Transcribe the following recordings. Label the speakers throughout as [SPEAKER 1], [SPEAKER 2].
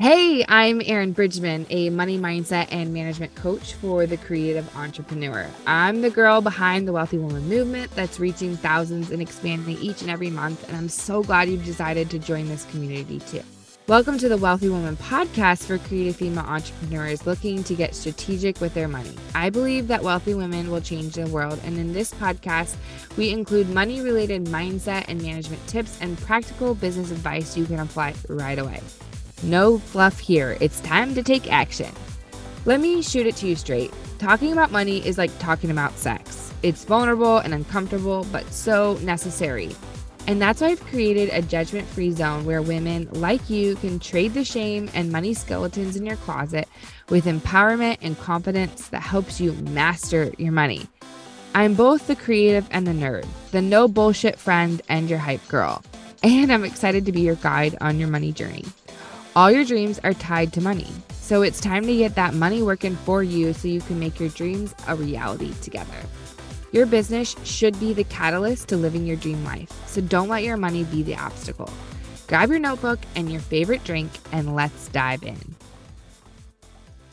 [SPEAKER 1] Hey, I'm Erinn Bridgman, a money mindset and management coach for the creative entrepreneur. I'm the girl behind the Wealthy Woman movement that's reaching thousands and expanding each and every month. And I'm so glad you've decided to join this community too. Welcome to the Wealthy Woman podcast for creative female entrepreneurs looking to get strategic with their money. I believe that wealthy women will change the world, and in this podcast, we include money related mindset and management tips and practical business advice you can apply right away. No fluff here. It's time to take action. Let me shoot it to you straight. Talking about money is like talking about sex. It's vulnerable and uncomfortable, but so necessary. And that's why I've created a judgment free zone where women like you can trade the shame and money skeletons in your closet with empowerment and confidence that helps you master your money. I'm both the creative and the nerd, the no bullshit friend and your hype girl. And I'm excited to be your guide on your money journey. All your dreams are tied to money. So it's time to get that money working for you so you can make your dreams a reality together. Your business should be the catalyst to living your dream life. So don't let your money be the obstacle. Grab your notebook and your favorite drink and let's dive in.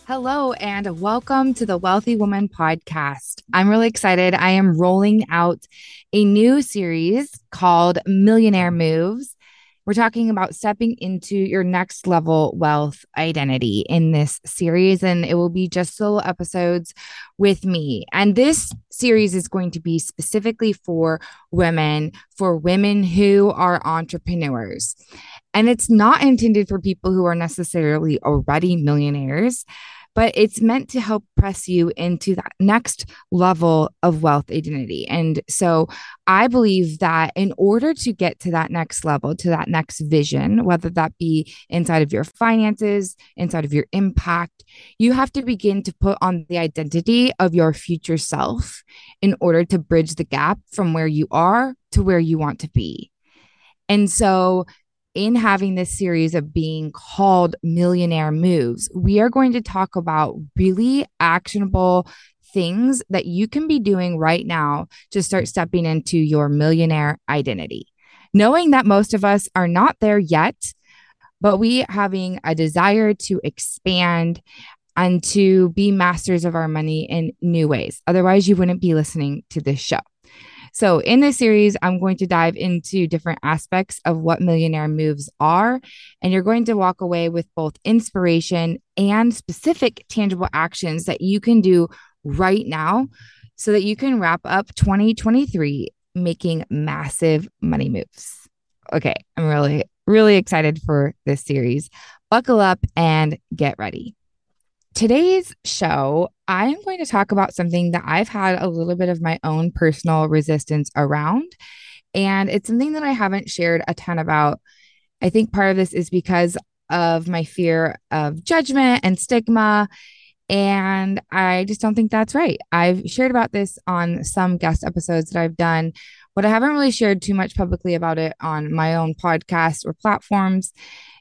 [SPEAKER 1] Hello, and welcome to the Wealthy Woman podcast. I'm really excited. I am rolling out a new series called Millionaire Moves. We're talking about stepping into your next level wealth identity in this series, and it will be just solo episodes with me. And this series is going to be specifically for women, for women who are entrepreneurs. And it's not intended for people who are necessarily already millionaires but it's meant to help press you into that next level of wealth identity. And so I believe that in order to get to that next level, to that next vision, whether that be inside of your finances, inside of your impact, you have to begin to put on the identity of your future self in order to bridge the gap from where you are to where you want to be. And so in having this series of being called Millionaire Moves, we are going to talk about really actionable things that you can be doing right now to start stepping into your millionaire identity. Knowing that most of us are not there yet, but we having a desire to expand and to be masters of our money in new ways. Otherwise, you wouldn't be listening to this show. So, in this series, I'm going to dive into different aspects of what millionaire moves are. And you're going to walk away with both inspiration and specific tangible actions that you can do right now so that you can wrap up 2023 making massive money moves. Okay, I'm really, really excited for this series. Buckle up and get ready. Today's show, I am going to talk about something that I've had a little bit of my own personal resistance around. And it's something that I haven't shared a ton about. I think part of this is because of my fear of judgment and stigma. And I just don't think that's right. I've shared about this on some guest episodes that I've done, but I haven't really shared too much publicly about it on my own podcast or platforms.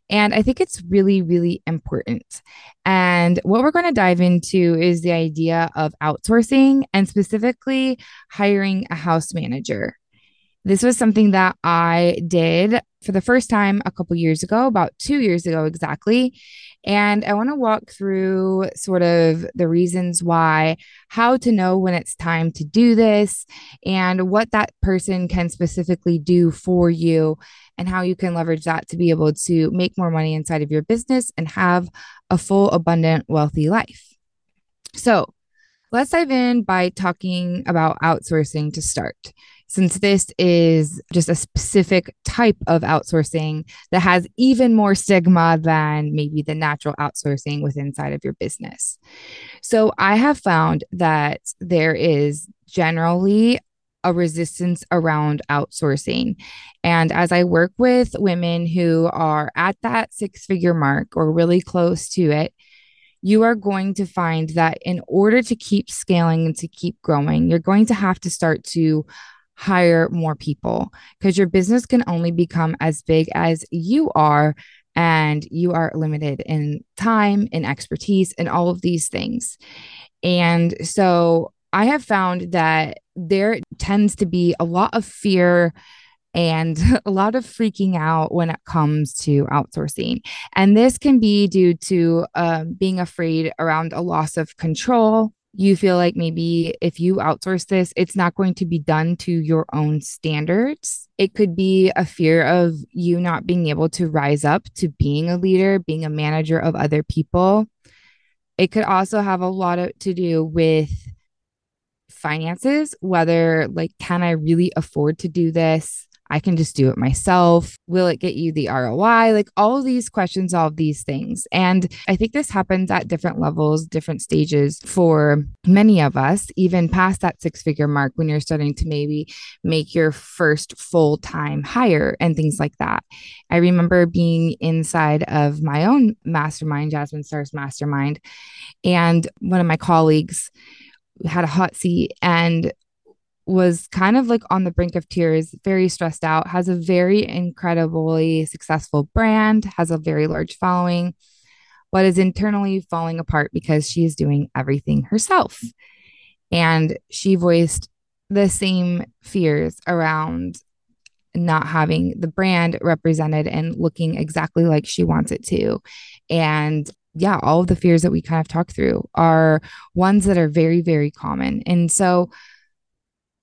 [SPEAKER 1] And I think it's really, really important. And what we're going to dive into is the idea of outsourcing and specifically hiring a house manager. This was something that I did for the first time a couple years ago, about two years ago exactly. And I want to walk through sort of the reasons why, how to know when it's time to do this, and what that person can specifically do for you, and how you can leverage that to be able to make more money inside of your business and have a full, abundant, wealthy life. So, let's dive in by talking about outsourcing to start since this is just a specific type of outsourcing that has even more stigma than maybe the natural outsourcing within inside of your business. So I have found that there is generally a resistance around outsourcing. And as I work with women who are at that six figure mark or really close to it, you are going to find that in order to keep scaling and to keep growing, you're going to have to start to hire more people because your business can only become as big as you are and you are limited in time and expertise and all of these things. And so I have found that there tends to be a lot of fear and a lot of freaking out when it comes to outsourcing. And this can be due to uh, being afraid around a loss of control. You feel like maybe if you outsource this, it's not going to be done to your own standards. It could be a fear of you not being able to rise up to being a leader, being a manager of other people. It could also have a lot of, to do with finances, whether like, can I really afford to do this? I can just do it myself. Will it get you the ROI? Like all these questions, all these things. And I think this happens at different levels, different stages for many of us, even past that six figure mark when you're starting to maybe make your first full time hire and things like that. I remember being inside of my own mastermind, Jasmine Star's Mastermind, and one of my colleagues had a hot seat and was kind of like on the brink of tears, very stressed out, has a very incredibly successful brand, has a very large following, but is internally falling apart because she is doing everything herself. And she voiced the same fears around not having the brand represented and looking exactly like she wants it to. And yeah, all of the fears that we kind of talk through are ones that are very, very common. And so,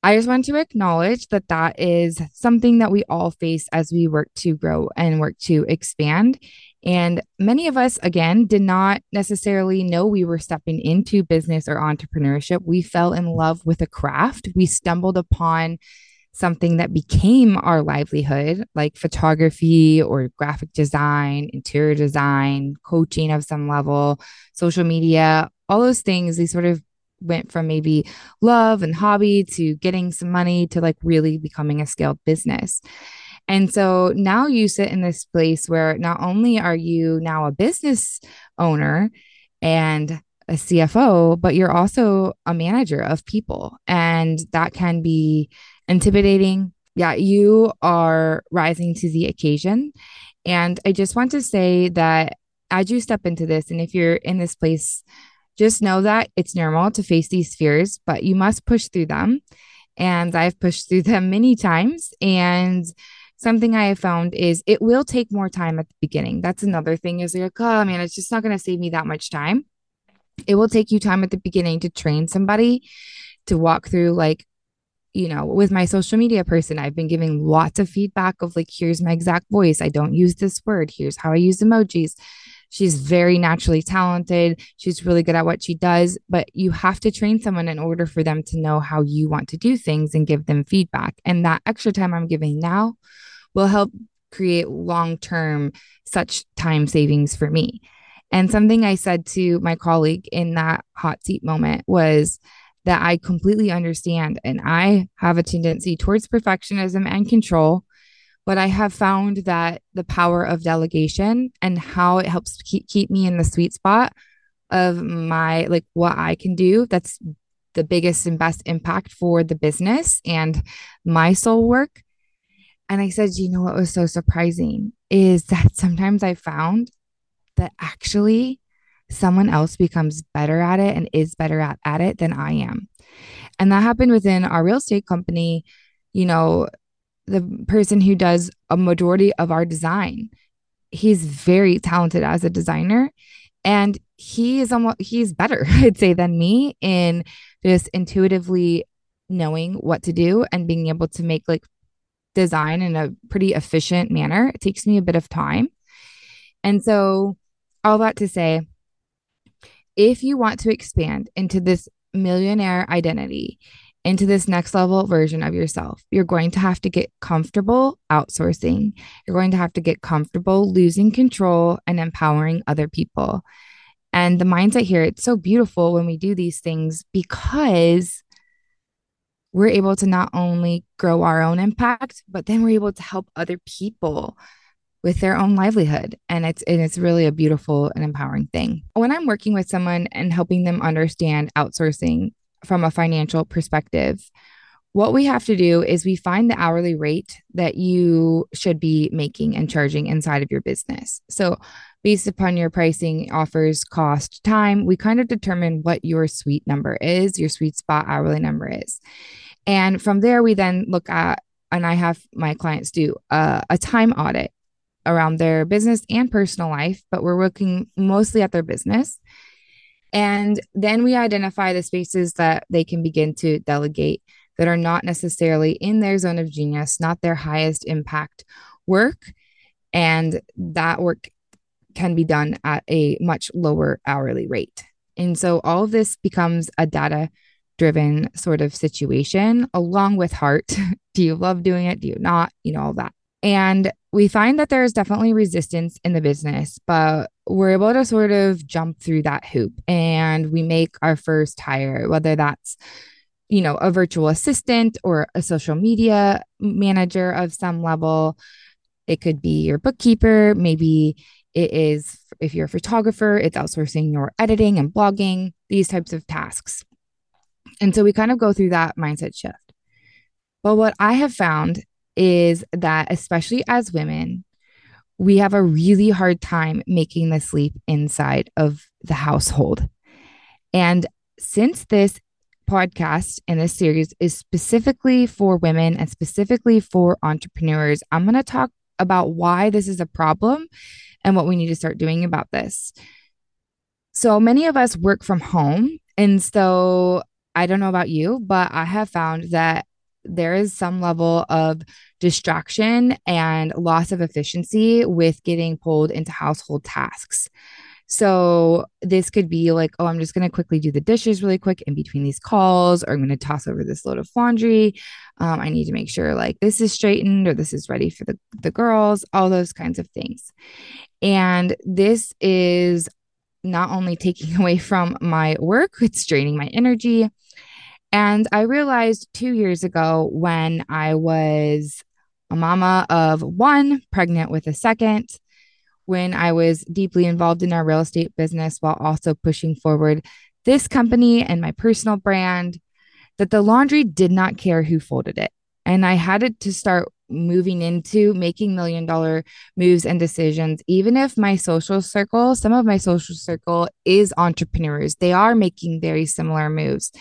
[SPEAKER 1] I just want to acknowledge that that is something that we all face as we work to grow and work to expand. And many of us, again, did not necessarily know we were stepping into business or entrepreneurship. We fell in love with a craft. We stumbled upon something that became our livelihood, like photography or graphic design, interior design, coaching of some level, social media, all those things, they sort of went from maybe love and hobby to getting some money to like really becoming a scaled business. And so now you sit in this place where not only are you now a business owner and a CFO, but you're also a manager of people. And that can be intimidating. Yeah, you are rising to the occasion. And I just want to say that as you step into this, and if you're in this place just know that it's normal to face these fears, but you must push through them. And I've pushed through them many times. And something I have found is it will take more time at the beginning. That's another thing is like, oh man, it's just not going to save me that much time. It will take you time at the beginning to train somebody to walk through like you know, with my social media person, I've been giving lots of feedback of like, here's my exact voice. I don't use this word. Here's how I use emojis. She's very naturally talented. She's really good at what she does, but you have to train someone in order for them to know how you want to do things and give them feedback. And that extra time I'm giving now will help create long term such time savings for me. And something I said to my colleague in that hot seat moment was that I completely understand. And I have a tendency towards perfectionism and control. But I have found that the power of delegation and how it helps keep, keep me in the sweet spot of my, like what I can do, that's the biggest and best impact for the business and my soul work. And I said, you know what was so surprising is that sometimes I found that actually someone else becomes better at it and is better at, at it than I am. And that happened within our real estate company. You know, the person who does a majority of our design. He's very talented as a designer and he is almost he's better I'd say than me in just intuitively knowing what to do and being able to make like design in a pretty efficient manner. It takes me a bit of time. And so all that to say if you want to expand into this millionaire identity into this next level version of yourself. You're going to have to get comfortable outsourcing. You're going to have to get comfortable losing control and empowering other people. And the mindset here, it's so beautiful when we do these things because we're able to not only grow our own impact, but then we're able to help other people with their own livelihood. And it's and it's really a beautiful and empowering thing. When I'm working with someone and helping them understand outsourcing, from a financial perspective, what we have to do is we find the hourly rate that you should be making and charging inside of your business. So, based upon your pricing, offers, cost, time, we kind of determine what your sweet number is, your sweet spot hourly number is. And from there, we then look at and I have my clients do a time audit around their business and personal life, but we're working mostly at their business. And then we identify the spaces that they can begin to delegate that are not necessarily in their zone of genius, not their highest impact work. And that work can be done at a much lower hourly rate. And so all of this becomes a data driven sort of situation along with heart. Do you love doing it? Do you not? You know, all that. And we find that there is definitely resistance in the business, but we're able to sort of jump through that hoop and we make our first hire, whether that's you know, a virtual assistant or a social media manager of some level. It could be your bookkeeper. Maybe it is, if you're a photographer, it's outsourcing your editing and blogging, these types of tasks. And so we kind of go through that mindset shift. But what I have found is that, especially as women, we have a really hard time making the sleep inside of the household. And since this podcast and this series is specifically for women and specifically for entrepreneurs, I'm going to talk about why this is a problem and what we need to start doing about this. So, many of us work from home. And so, I don't know about you, but I have found that there is some level of distraction and loss of efficiency with getting pulled into household tasks. So this could be like, oh, I'm just going to quickly do the dishes really quick in between these calls, or I'm going to toss over this load of laundry. Um, I need to make sure like this is straightened or this is ready for the, the girls, all those kinds of things. And this is not only taking away from my work, it's draining my energy. And I realized two years ago when I was a mama of one, pregnant with a second, when I was deeply involved in our real estate business while also pushing forward this company and my personal brand, that the laundry did not care who folded it. And I had it to start moving into making million dollar moves and decisions, even if my social circle, some of my social circle is entrepreneurs, they are making very similar moves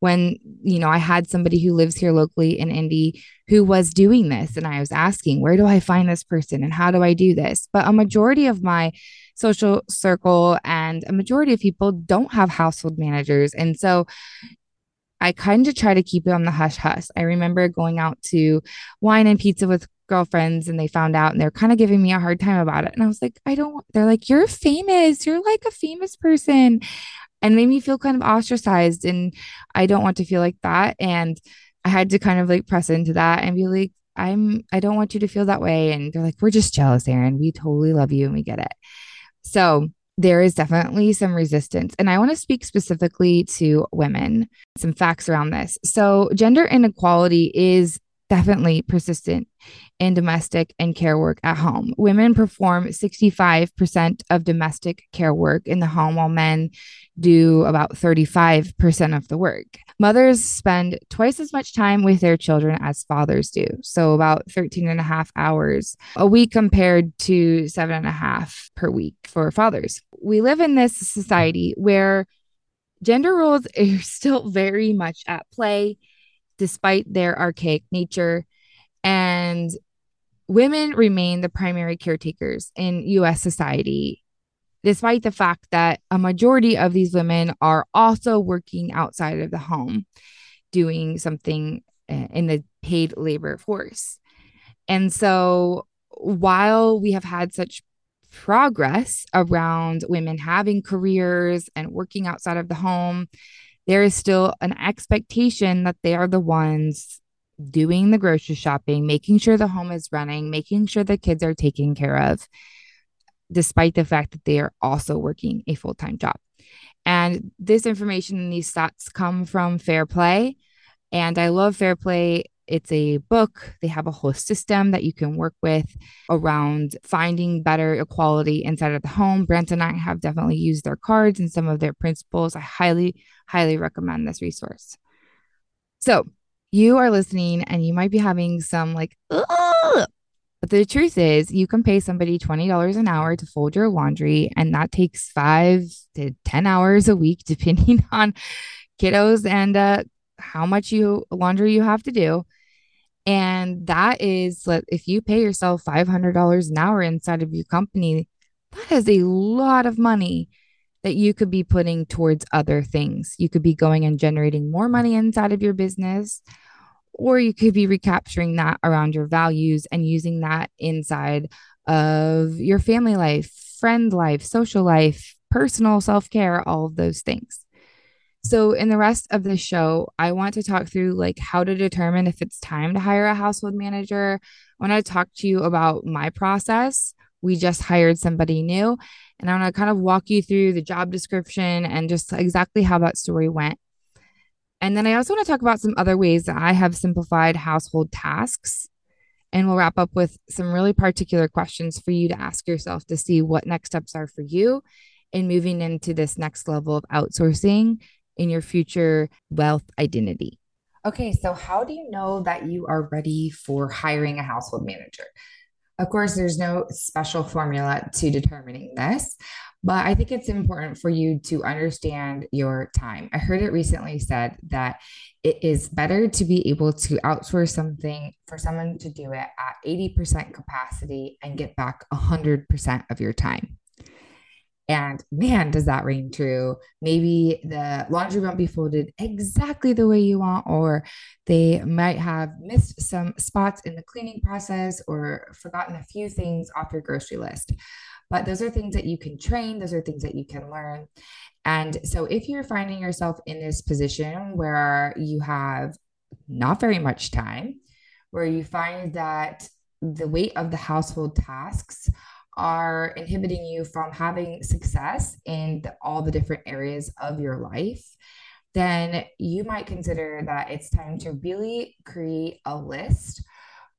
[SPEAKER 1] when you know i had somebody who lives here locally in indy who was doing this and i was asking where do i find this person and how do i do this but a majority of my social circle and a majority of people don't have household managers and so I kind of try to keep it on the hush hush. I remember going out to wine and pizza with girlfriends and they found out and they're kind of giving me a hard time about it. And I was like, I don't, they're like, you're famous. You're like a famous person and made me feel kind of ostracized. And I don't want to feel like that. And I had to kind of like press into that and be like, I'm, I don't want you to feel that way. And they're like, we're just jealous, Erinn. We totally love you and we get it. So there is definitely some resistance. And I want to speak specifically to women, some facts around this. So, gender inequality is definitely persistent in domestic and care work at home. Women perform 65% of domestic care work in the home, while men do about 35% of the work. Mothers spend twice as much time with their children as fathers do. So, about 13 and a half hours a week compared to seven and a half per week for fathers. We live in this society where gender roles are still very much at play despite their archaic nature. And women remain the primary caretakers in US society, despite the fact that a majority of these women are also working outside of the home, doing something uh, in the paid labor force. And so while we have had such progress around women having careers and working outside of the home, there is still an expectation that they are the ones doing the grocery shopping, making sure the home is running, making sure the kids are taken care of, despite the fact that they are also working a full time job. And this information and these stats come from Fair Play. And I love Fair Play it's a book. They have a whole system that you can work with around finding better equality inside of the home. Brant and I have definitely used their cards and some of their principles. I highly, highly recommend this resource. So, you are listening and you might be having some like, Ugh! but the truth is, you can pay somebody $20 an hour to fold your laundry, and that takes five to 10 hours a week, depending on kiddos and uh, how much you laundry you have to do And that is like if you pay yourself $500 an hour inside of your company, that is a lot of money that you could be putting towards other things. You could be going and generating more money inside of your business, or you could be recapturing that around your values and using that inside of your family life, friend life, social life, personal self care, all of those things. So, in the rest of the show, I want to talk through like how to determine if it's time to hire a household manager. I want to talk to you about my process. We just hired somebody new, and I want to kind of walk you through the job description and just exactly how that story went. And then I also want to talk about some other ways that I have simplified household tasks. And we'll wrap up with some really particular questions for you to ask yourself to see what next steps are for you in moving into this next level of outsourcing in your future wealth identity. Okay, so how do you know that you are ready for hiring a household manager? Of course, there's no special formula to determining this, but I think it's important for you to understand your time. I heard it recently said that it is better to be able to outsource something for someone to do it at 80% capacity and get back 100% of your time. And man, does that ring true? Maybe the laundry won't be folded exactly the way you want, or they might have missed some spots in the cleaning process or forgotten a few things off your grocery list. But those are things that you can train, those are things that you can learn. And so if you're finding yourself in this position where you have not very much time, where you find that the weight of the household tasks are inhibiting you from having success in all the different areas of your life, then you might consider that it's time to really create a list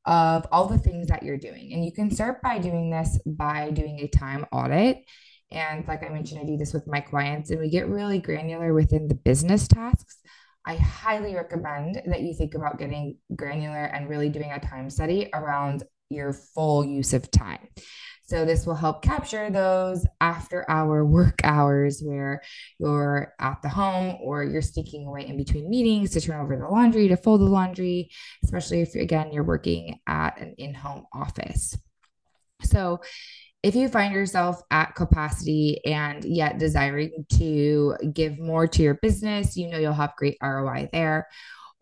[SPEAKER 1] of all the things that you're doing. And you can start by doing this by doing a time audit. And like I mentioned, I do this with my clients, and we get really granular within the business tasks. I highly recommend that you think about getting granular and really doing a time study around your full use of time. So this will help capture those after hour work hours where you're at the home or you're sneaking away in between meetings to turn over the laundry, to fold the laundry, especially if again you're working at an in-home office. So if you find yourself at capacity and yet desiring to give more to your business, you know you'll have great ROI there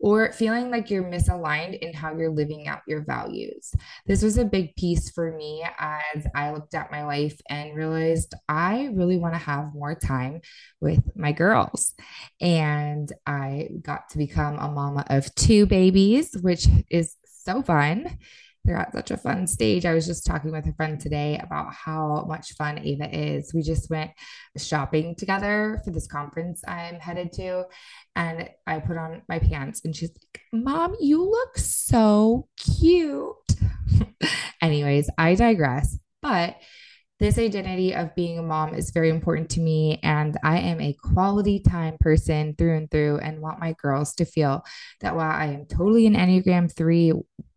[SPEAKER 1] or feeling like you're misaligned in how you're living out your values. This was a big piece for me as I looked at my life and realized I really want to have more time with my girls. And I got to become a mama of two babies, which is so fun they're at such a fun stage. I was just talking with a friend today about how much fun Ava is. We just went shopping together for this conference I'm headed to. And I put on my pants and she's like, Mom, you look so cute. Anyways, I digress. But this identity of being a mom is very important to me. And I am a quality time person through and through and want my girls to feel that while I am totally an Enneagram 3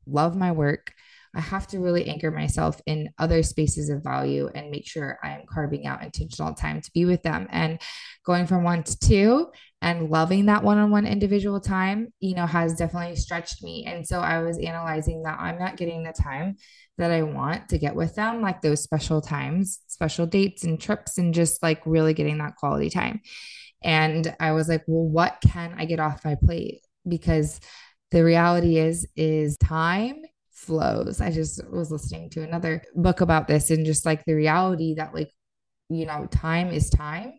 [SPEAKER 1] love my work, I have to really anchor myself in other spaces of value and make sure I am carving out intentional time to be with them. And going from one to two and loving that one on one individual time, you know, has definitely stretched me. And so I was analyzing that I'm not getting the time that I want to get with them, like those special times, special dates and trips, and just like really getting that quality time. And I was like, well, what can I get off my plate? Because the reality is is time flows. I just was listening to another book about this and just like the reality that like you know time is time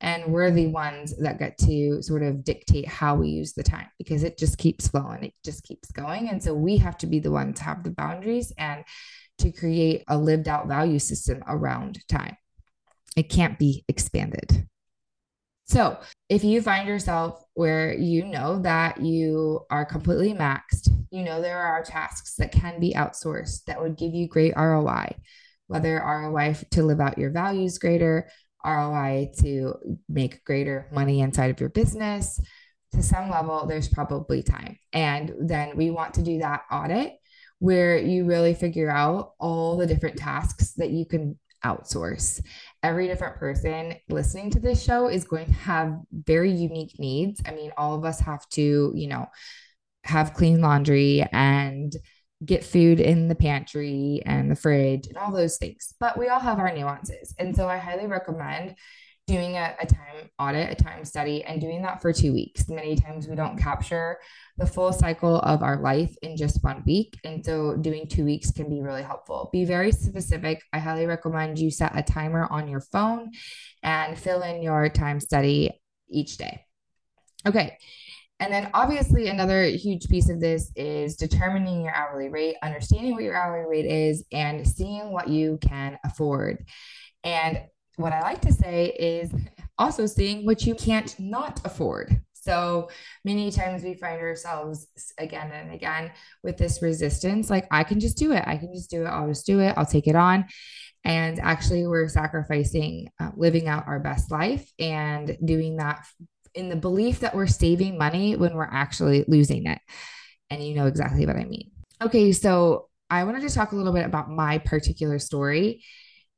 [SPEAKER 1] and we're the ones that get to sort of dictate how we use the time because it just keeps flowing. It just keeps going. And so we have to be the ones to have the boundaries and to create a lived out value system around time. It can't be expanded so, if you find yourself where you know that you are completely maxed, you know there are tasks that can be outsourced that would give you great ROI, whether ROI to live out your values greater, ROI to make greater money inside of your business, to some level, there's probably time. And then we want to do that audit where you really figure out all the different tasks that you can outsource. Every different person listening to this show is going to have very unique needs. I mean, all of us have to, you know, have clean laundry and get food in the pantry and the fridge and all those things. But we all have our nuances. And so I highly recommend doing a, a, time audit, a time study, and doing that for two weeks. Many times we don't capture the full cycle of our life in just one week. And so doing two weeks can be really helpful. Be very specific. I highly recommend you set a timer on your phone and fill in your time study each day. Okay. And then obviously another huge piece of this is determining your hourly rate, understanding what your hourly rate is and seeing what you can afford. And what I like to say is also seeing what you can't not afford. So many times we find ourselves again and again with this resistance like, I can just do it. I can just do it. I'll just do it. I'll take it on. And actually, we're sacrificing uh, living out our best life and doing that in the belief that we're saving money when we're actually losing it. And you know exactly what I mean. Okay, so I wanted to talk a little bit about my particular story.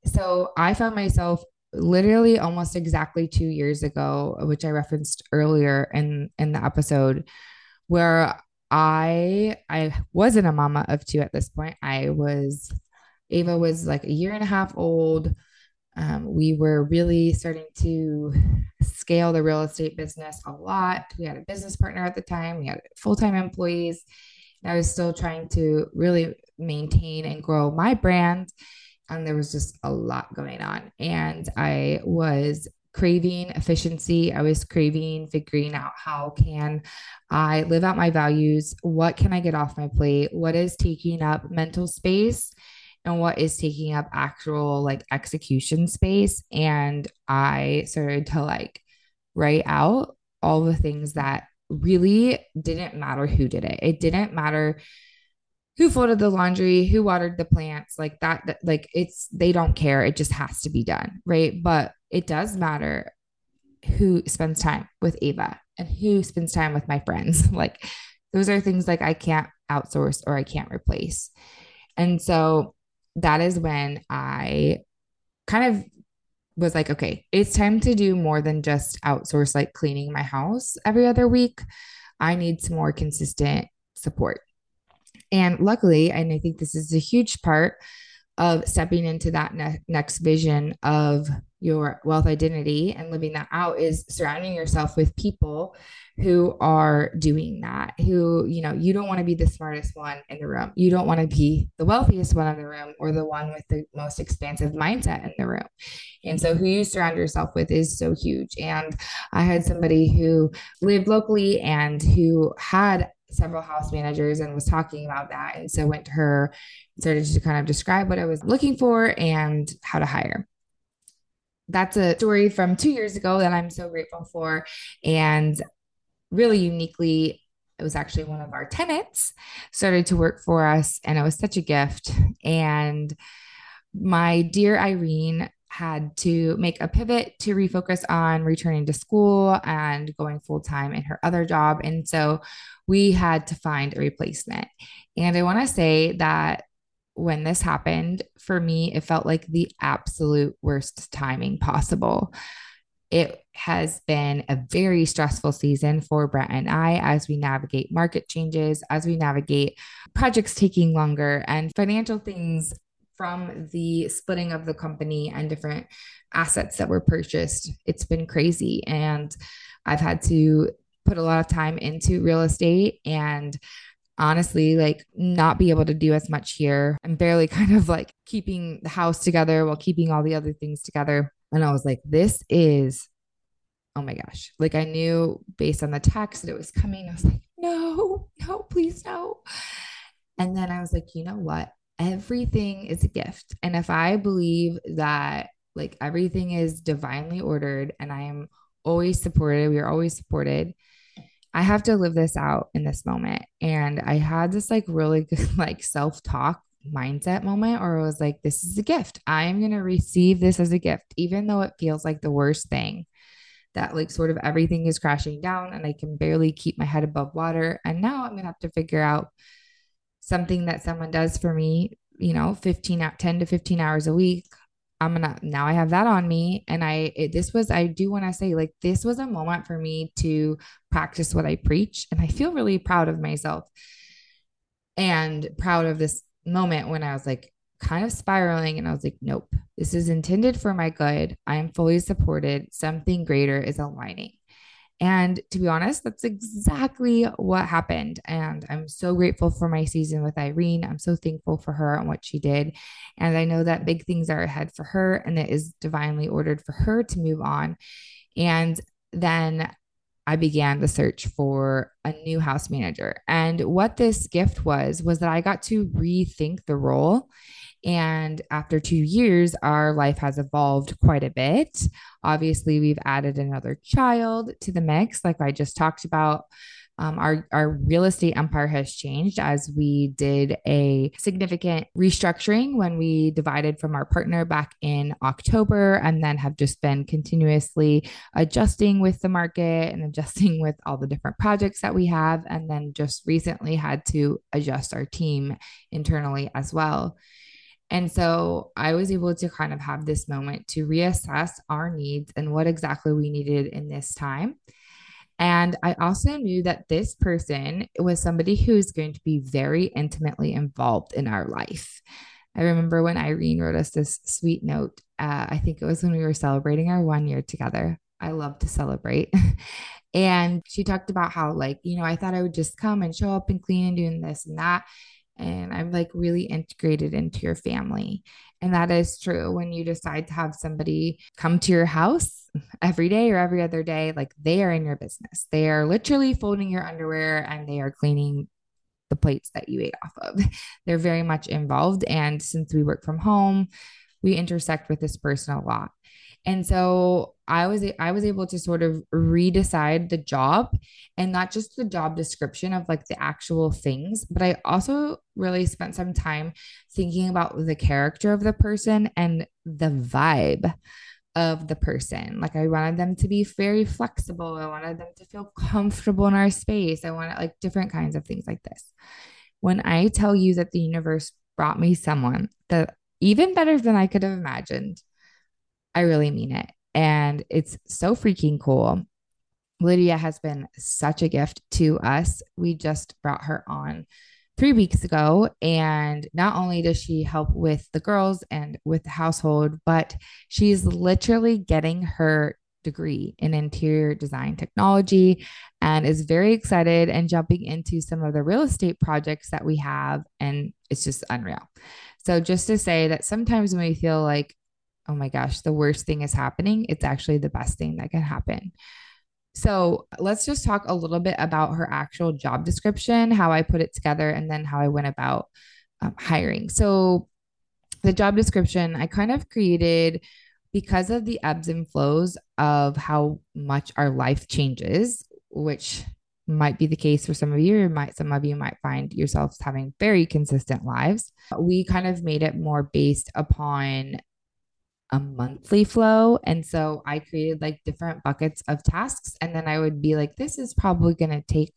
[SPEAKER 1] So I found myself literally almost exactly two years ago, which I referenced earlier in in the episode, where I I wasn't a mama of two at this point. I was Ava was like a year and a half old. Um, we were really starting to scale the real estate business a lot. We had a business partner at the time, we had full time employees. I was still trying to really maintain and grow my brand. And there was just a lot going on. And I was craving efficiency. I was craving figuring out how can I live out my values? What can I get off my plate? What is taking up mental space? and what is taking up actual like execution space. And I started to like write out all the things that really didn't matter who did it. It didn't matter who folded the laundry, who watered the plants, like that, like it's they don't care. It just has to be done, right? But it does matter who spends time with Ava and who spends time with my friends. Like those are things like I can't outsource or I can't replace. And so that is when I kind of was like, okay, it's time to do more than just outsource like cleaning my house every other week. I need some more consistent support. And luckily, and I think this is a huge part of stepping into that ne- next vision of your wealth identity and living that out is surrounding yourself with people who are doing that who you know you don't want to be the smartest one in the room. You don't want to be the wealthiest one in the room or the one with the most expansive mindset in the room. And so who you surround yourself with is so huge. And i had somebody who lived locally and who had several house managers and was talking about that. And so went to her, started to kind of describe what I was looking for and how to hire. That's a story from two years ago that I'm so grateful for. And really uniquely, it was actually one of our tenants started to work for us. And it was such a gift. And my dear Irene had to make a pivot to refocus on returning to school and going full time in her other job. And so we had to find a replacement. And I want to say that when this happened, for me, it felt like the absolute worst timing possible. It has been a very stressful season for Brett and I as we navigate market changes, as we navigate projects taking longer and financial things from the splitting of the company and different assets that were purchased. It's been crazy. And I've had to put a lot of time into real estate and honestly like not be able to do as much here. I'm barely kind of like keeping the house together while keeping all the other things together. And I was like, this is, oh my gosh. Like I knew based on the text that it was coming. I was like, no, no, please no. And then I was like, you know what? Everything is a gift. And if I believe that like everything is divinely ordered and I am always supported, we are always supported. I have to live this out in this moment. And I had this like really good like self-talk mindset moment or it was like this is a gift. I am going to receive this as a gift even though it feels like the worst thing that like sort of everything is crashing down and I can barely keep my head above water and now I'm going to have to figure out something that someone does for me, you know, 15 out 10 to 15 hours a week I'm gonna now I have that on me. And I, it, this was, I do want to say, like, this was a moment for me to practice what I preach. And I feel really proud of myself and proud of this moment when I was like, kind of spiraling and I was like, nope, this is intended for my good. I am fully supported. Something greater is aligning. And to be honest, that's exactly what happened. And I'm so grateful for my season with Irene. I'm so thankful for her and what she did. And I know that big things are ahead for her and it is divinely ordered for her to move on. And then I began the search for a new house manager. And what this gift was, was that I got to rethink the role and after two years, our life has evolved quite a bit. Obviously, we've added another child to the mix, like I just talked about. Um, our our real estate empire has changed as we did a significant restructuring when we divided from our partner back in October, and then have just been continuously adjusting with the market and adjusting with all the different projects that we have, and then just recently had to adjust our team internally as well. And so I was able to kind of have this moment to reassess our needs and what exactly we needed in this time. And I also knew that this person was somebody who's going to be very intimately involved in our life. I remember when Irene wrote us this sweet note. Uh, I think it was when we were celebrating our one year together. I love to celebrate. and she talked about how, like, you know, I thought I would just come and show up and clean and doing this and that and I'm like really integrated into your family. And that is true when you decide to have somebody come to your house every day or every other day, like they are in your business. They are literally folding your underwear and they are cleaning the plates that you ate off of. They're very much involved. And since we work from home, we intersect with this person a lot. And so I was I was able to sort of redecide the job and not just the job description of like the actual things, but I also really spent some time thinking about the character of the person and the vibe of the person. Like I wanted them to be very flexible. I wanted them to feel comfortable in our space. I wanted like different kinds of things like this. When I tell you that the universe brought me someone that even better than I could have imagined, I really mean it. And it's so freaking cool. Lydia has been such a gift to us. We just brought her on three weeks ago. And not only does she help with the girls and with the household, but she's literally getting her degree in interior design technology and is very excited and jumping into some of the real estate projects that we have. And it's just unreal. So, just to say that sometimes when we feel like oh my gosh, the worst thing is happening, it's actually the best thing that can happen. So let's just talk a little bit about her actual job description, how I put it together, and then how I went about um, hiring. So the job description I kind of created because of the ebbs and flows of how much our life changes, which might be the case for some of you, or might some of you might find yourselves having very consistent lives. We kind of made it more based upon a monthly flow. And so I created like different buckets of tasks. And then I would be like, this is probably going to take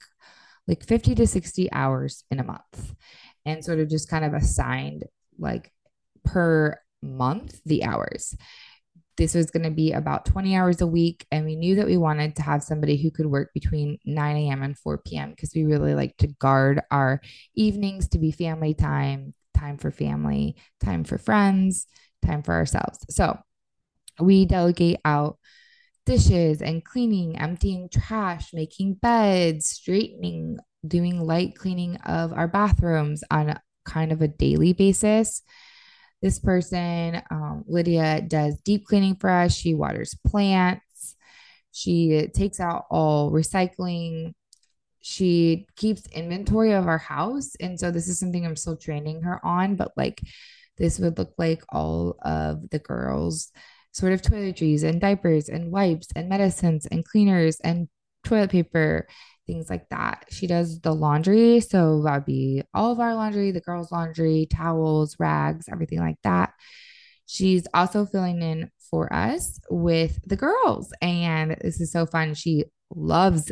[SPEAKER 1] like 50 to 60 hours in a month. And sort of just kind of assigned like per month the hours. This was going to be about 20 hours a week. And we knew that we wanted to have somebody who could work between 9 a.m. and 4 p.m. because we really like to guard our evenings to be family time, time for family, time for friends, time for ourselves. So we delegate out dishes and cleaning, emptying trash, making beds, straightening, doing light cleaning of our bathrooms on kind of a daily basis. This person, um, Lydia, does deep cleaning for us. She waters plants. She takes out all recycling. She keeps inventory of our house. And so this is something I'm still training her on, but like this would look like all of the girls' sort of toiletries and diapers and wipes and medicines and cleaners and toilet paper, things like that. She does the laundry. So that'd be all of our laundry, the girls' laundry, towels, rags, everything like that. She's also filling in for us with the girls. And this is so fun. She loves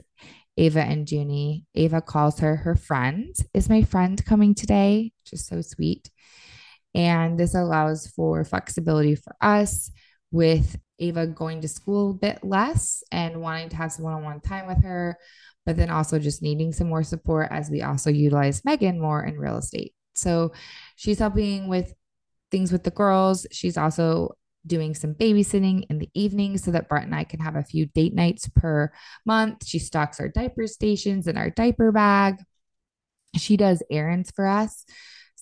[SPEAKER 1] Ava and Junie. Ava calls her her friend. Is my friend coming today? Just so sweet. And this allows for flexibility for us with Ava going to school a bit less and wanting to have some one on one time with her, but then also just needing some more support as we also utilize Megan more in real estate. So she's helping with things with the girls. She's also doing some babysitting in the evening so that Brett and I can have a few date nights per month. She stocks our diaper stations and our diaper bag. She does errands for us.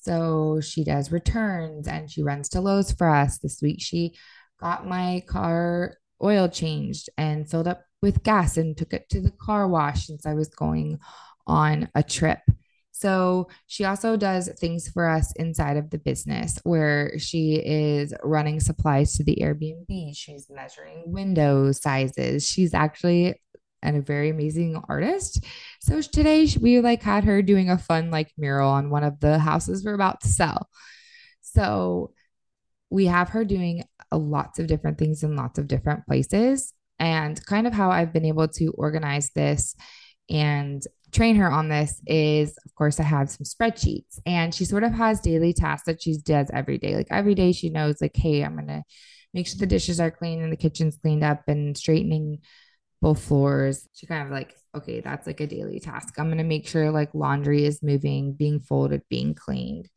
[SPEAKER 1] So she does returns and she runs to Lowe's for us. This week she got my car oil changed and filled up with gas and took it to the car wash since I was going on a trip. So she also does things for us inside of the business where she is running supplies to the Airbnb. She's measuring window sizes. She's actually and a very amazing artist. So today we like had her doing a fun like mural on one of the houses we're about to sell. So we have her doing lots of different things in lots of different places. And kind of how I've been able to organize this and train her on this is, of course, I have some spreadsheets and she sort of has daily tasks that she does every day. Like every day, she knows, like, hey, I'm going to make sure the dishes are clean and the kitchen's cleaned up and straightening floors. She kind of like, okay, that's like a daily task. I'm going to make sure like laundry is moving, being folded, being cleaned.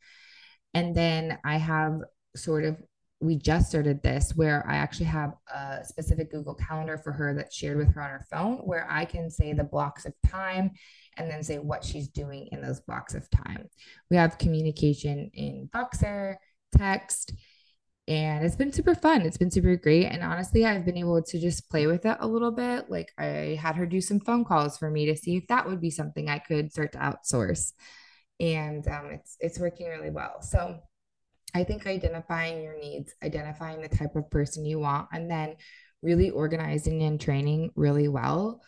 [SPEAKER 1] And then I have sort of we just started this where I actually have a specific Google Calendar for her that's shared with her on her phone where I can say the blocks of time and then say what she's doing in those blocks of time. We have communication in Voxer, text, and it's been super fun. It's been super great. And honestly, I've been able to just play with it a little bit. Like I had her do some phone calls for me to see if that would be something I could start to outsource. And um, it's it's working really well. So I think identifying your needs, identifying the type of person you want, and then really organizing and training really well.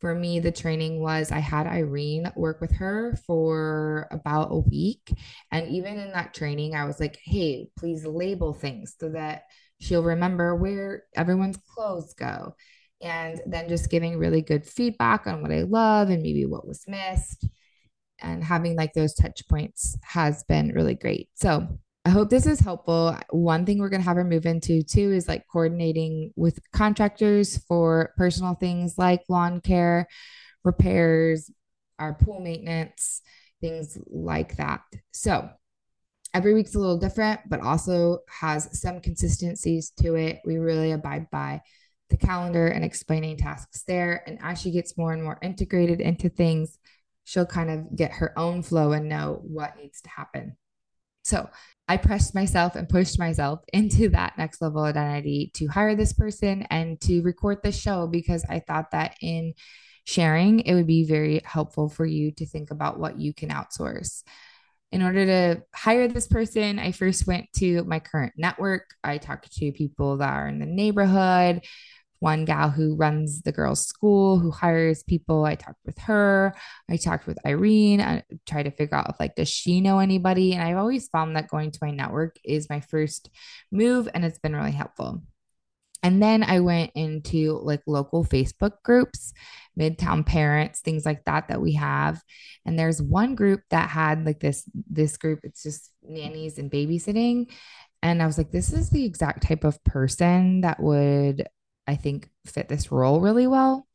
[SPEAKER 1] For me, the training was I had Irene work with her for about a week. And even in that training, I was like, hey, please label things so that she'll remember where everyone's clothes go. And then just giving really good feedback on what I love and maybe what was missed. And having like those touch points has been really great. So, I hope this is helpful. One thing we're going to have her move into too is like coordinating with contractors for personal things like lawn care, repairs, our pool maintenance, things like that. So every week's a little different, but also has some consistencies to it. We really abide by the calendar and explaining tasks there. And as she gets more and more integrated into things, she'll kind of get her own flow and know what needs to happen. So I pressed myself and pushed myself into that next level identity to hire this person and to record this show because I thought that in sharing, it would be very helpful for you to think about what you can outsource. In order to hire this person, I first went to my current network. I talked to people that are in the neighborhood, one gal who runs the girls' school who hires people. I talked with her. I talked with Irene. Uh, I tried to figure out if like does she know anybody? And I've always found that going to my network is my first move, and it's been really helpful. And then I went into like local Facebook groups, Midtown Parents, things like that that we have. And there's one group that had like this this group. It's just nannies and babysitting. And I was like, this is the exact type of person that would I think fit this role really well.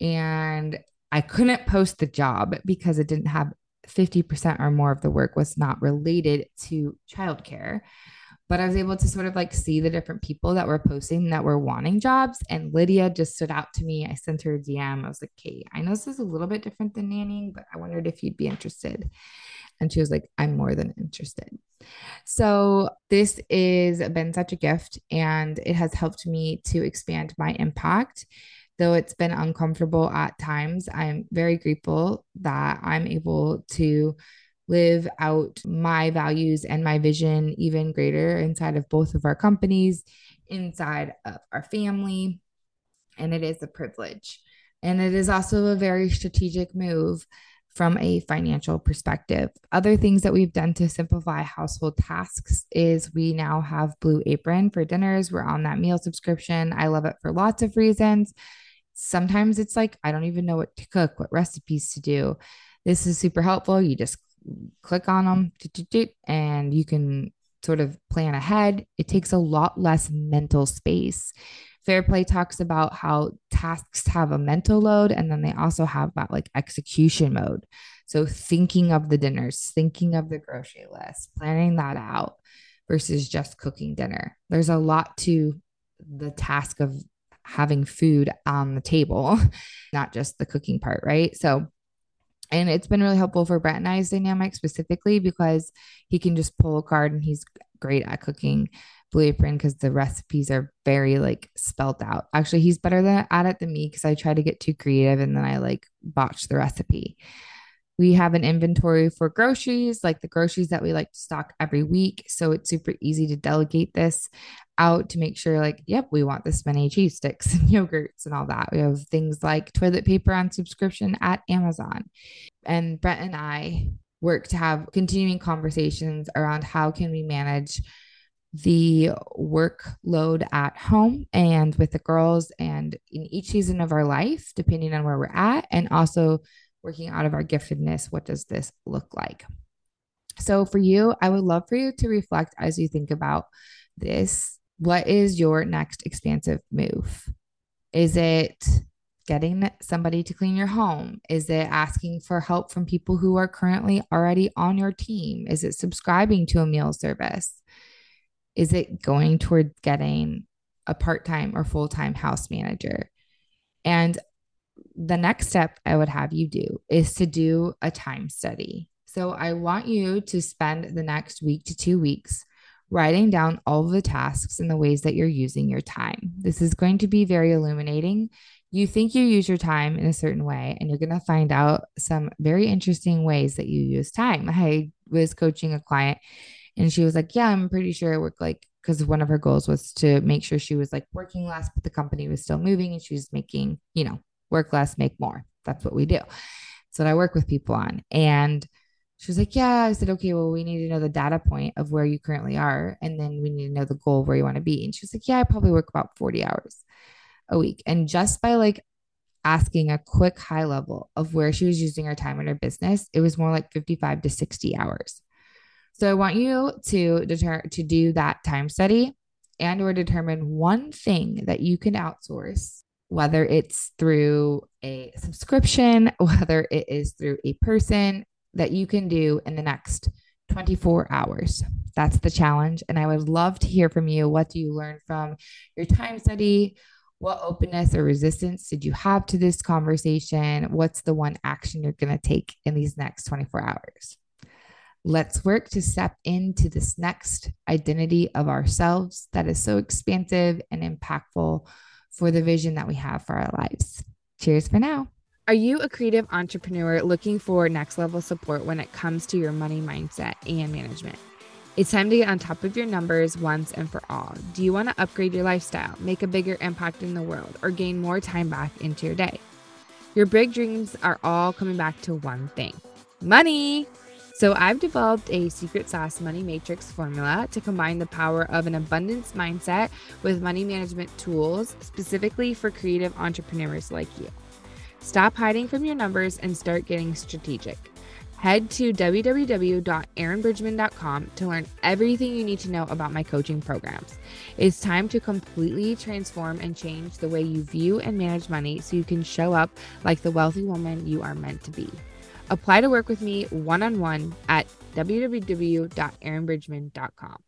[SPEAKER 1] And I couldn't post the job because it didn't have 50% or more of the work was not related to childcare. But I was able to sort of like see the different people that were posting that were wanting jobs. And Lydia just stood out to me. I sent her a DM. I was like, Kate, I know this is a little bit different than nannying, but I wondered if you'd be interested. And she was like, I'm more than interested. So this has been such a gift and it has helped me to expand my impact. Though it's been uncomfortable at times, I'm very grateful that I'm able to live out my values and my vision even greater inside of both of our companies, inside of our family. And it is a privilege. And it is also a very strategic move from a financial perspective. Other things that we've done to simplify household tasks is we now have Blue Apron for dinners. We're on that meal subscription. I love it for lots of reasons. Sometimes it's like, I don't even know what to cook, what recipes to do. This is super helpful. You just click on them and you can sort of plan ahead. It takes a lot less mental space. Fair Play talks about how tasks have a mental load and then they also have that like execution mode. So thinking of the dinners, thinking of the grocery list, planning that out versus just cooking dinner. There's a lot to the task of having food on the table, not just the cooking part, right? So and it's been really helpful for Brett and I's dynamic specifically because he can just pull a card and he's great at cooking Blue Apron because the recipes are very like spelt out. Actually, he's better than at it than me because I try to get too creative and then I like botch the recipe. We have an inventory for groceries, like the groceries that we like to stock every week. So it's super easy to delegate this out to make sure, like, yep, we want this many cheese sticks and yogurts and all that. We have things like toilet paper on subscription at Amazon. And Brett and I work to have continuing conversations around how can we manage the workload at home and with the girls and in each season of our life depending on where we're at and also working out of our giftedness, what does this look like? So, for you, I would love for you to reflect as you think about this. What is your next expansive move? Is it getting somebody to clean your home? Is it asking for help from people who are currently already on your team? Is it subscribing to a meal service? Is it going toward getting a part time or full time house manager? And the next step I would have you do is to do a time study. So I want you to spend the next week to two weeks writing down all the tasks and the ways that you're using your time. This is going to be very illuminating. You think you use your time in a certain way, and you're going to find out some very interesting ways that you use time. I was coaching a client, and she was like, Yeah, I'm pretty sure I work like because one of her goals was to make sure she was like working less, but the company was still moving and she was making, you know, work less, make more. That's what we do. That's what I work with people on. And she was like, Yeah. I said, Okay, well, we need to know the data point of where you currently are. And then we need to know the goal where you want to be. And she was like, Yeah, I probably work about 40 hours a week. And just by like asking a quick high level of where she was using her time in her business, it was more like 55 to 60 hours. So I want you to deter to do that time study and or determine one thing that you can outsource whether it's through a subscription, whether it is through a person that you can do in the next 24 hours. That's the challenge. And I would love to hear from you. What do you learn from your time study? What openness or resistance did you have to this conversation? What's the one action you're going to take in these next 24 hours? Let's work to step into this next identity of ourselves that is so expansive and impactful for the vision that we have for our lives. Cheers for now. Are you a creative entrepreneur looking for next level support when it comes to your money mindset and management? It's time to get on top of your numbers once and for all. Do you want to upgrade your lifestyle, make a bigger impact in the world, or gain more time back into your day? Your big dreams are all coming back to one thing money. So, I've developed a secret sauce money matrix formula to combine the power of an abundance mindset with money management tools specifically for creative entrepreneurs like you. Stop hiding from your numbers and start getting strategic. Head to www.erinnbridgman.com to learn everything you need to know about my coaching programs. It's time to completely transform and change the way you view and manage money so you can show up like the wealthy woman you are meant to be. Apply to work with me one on one at www.erinnbridgman.com.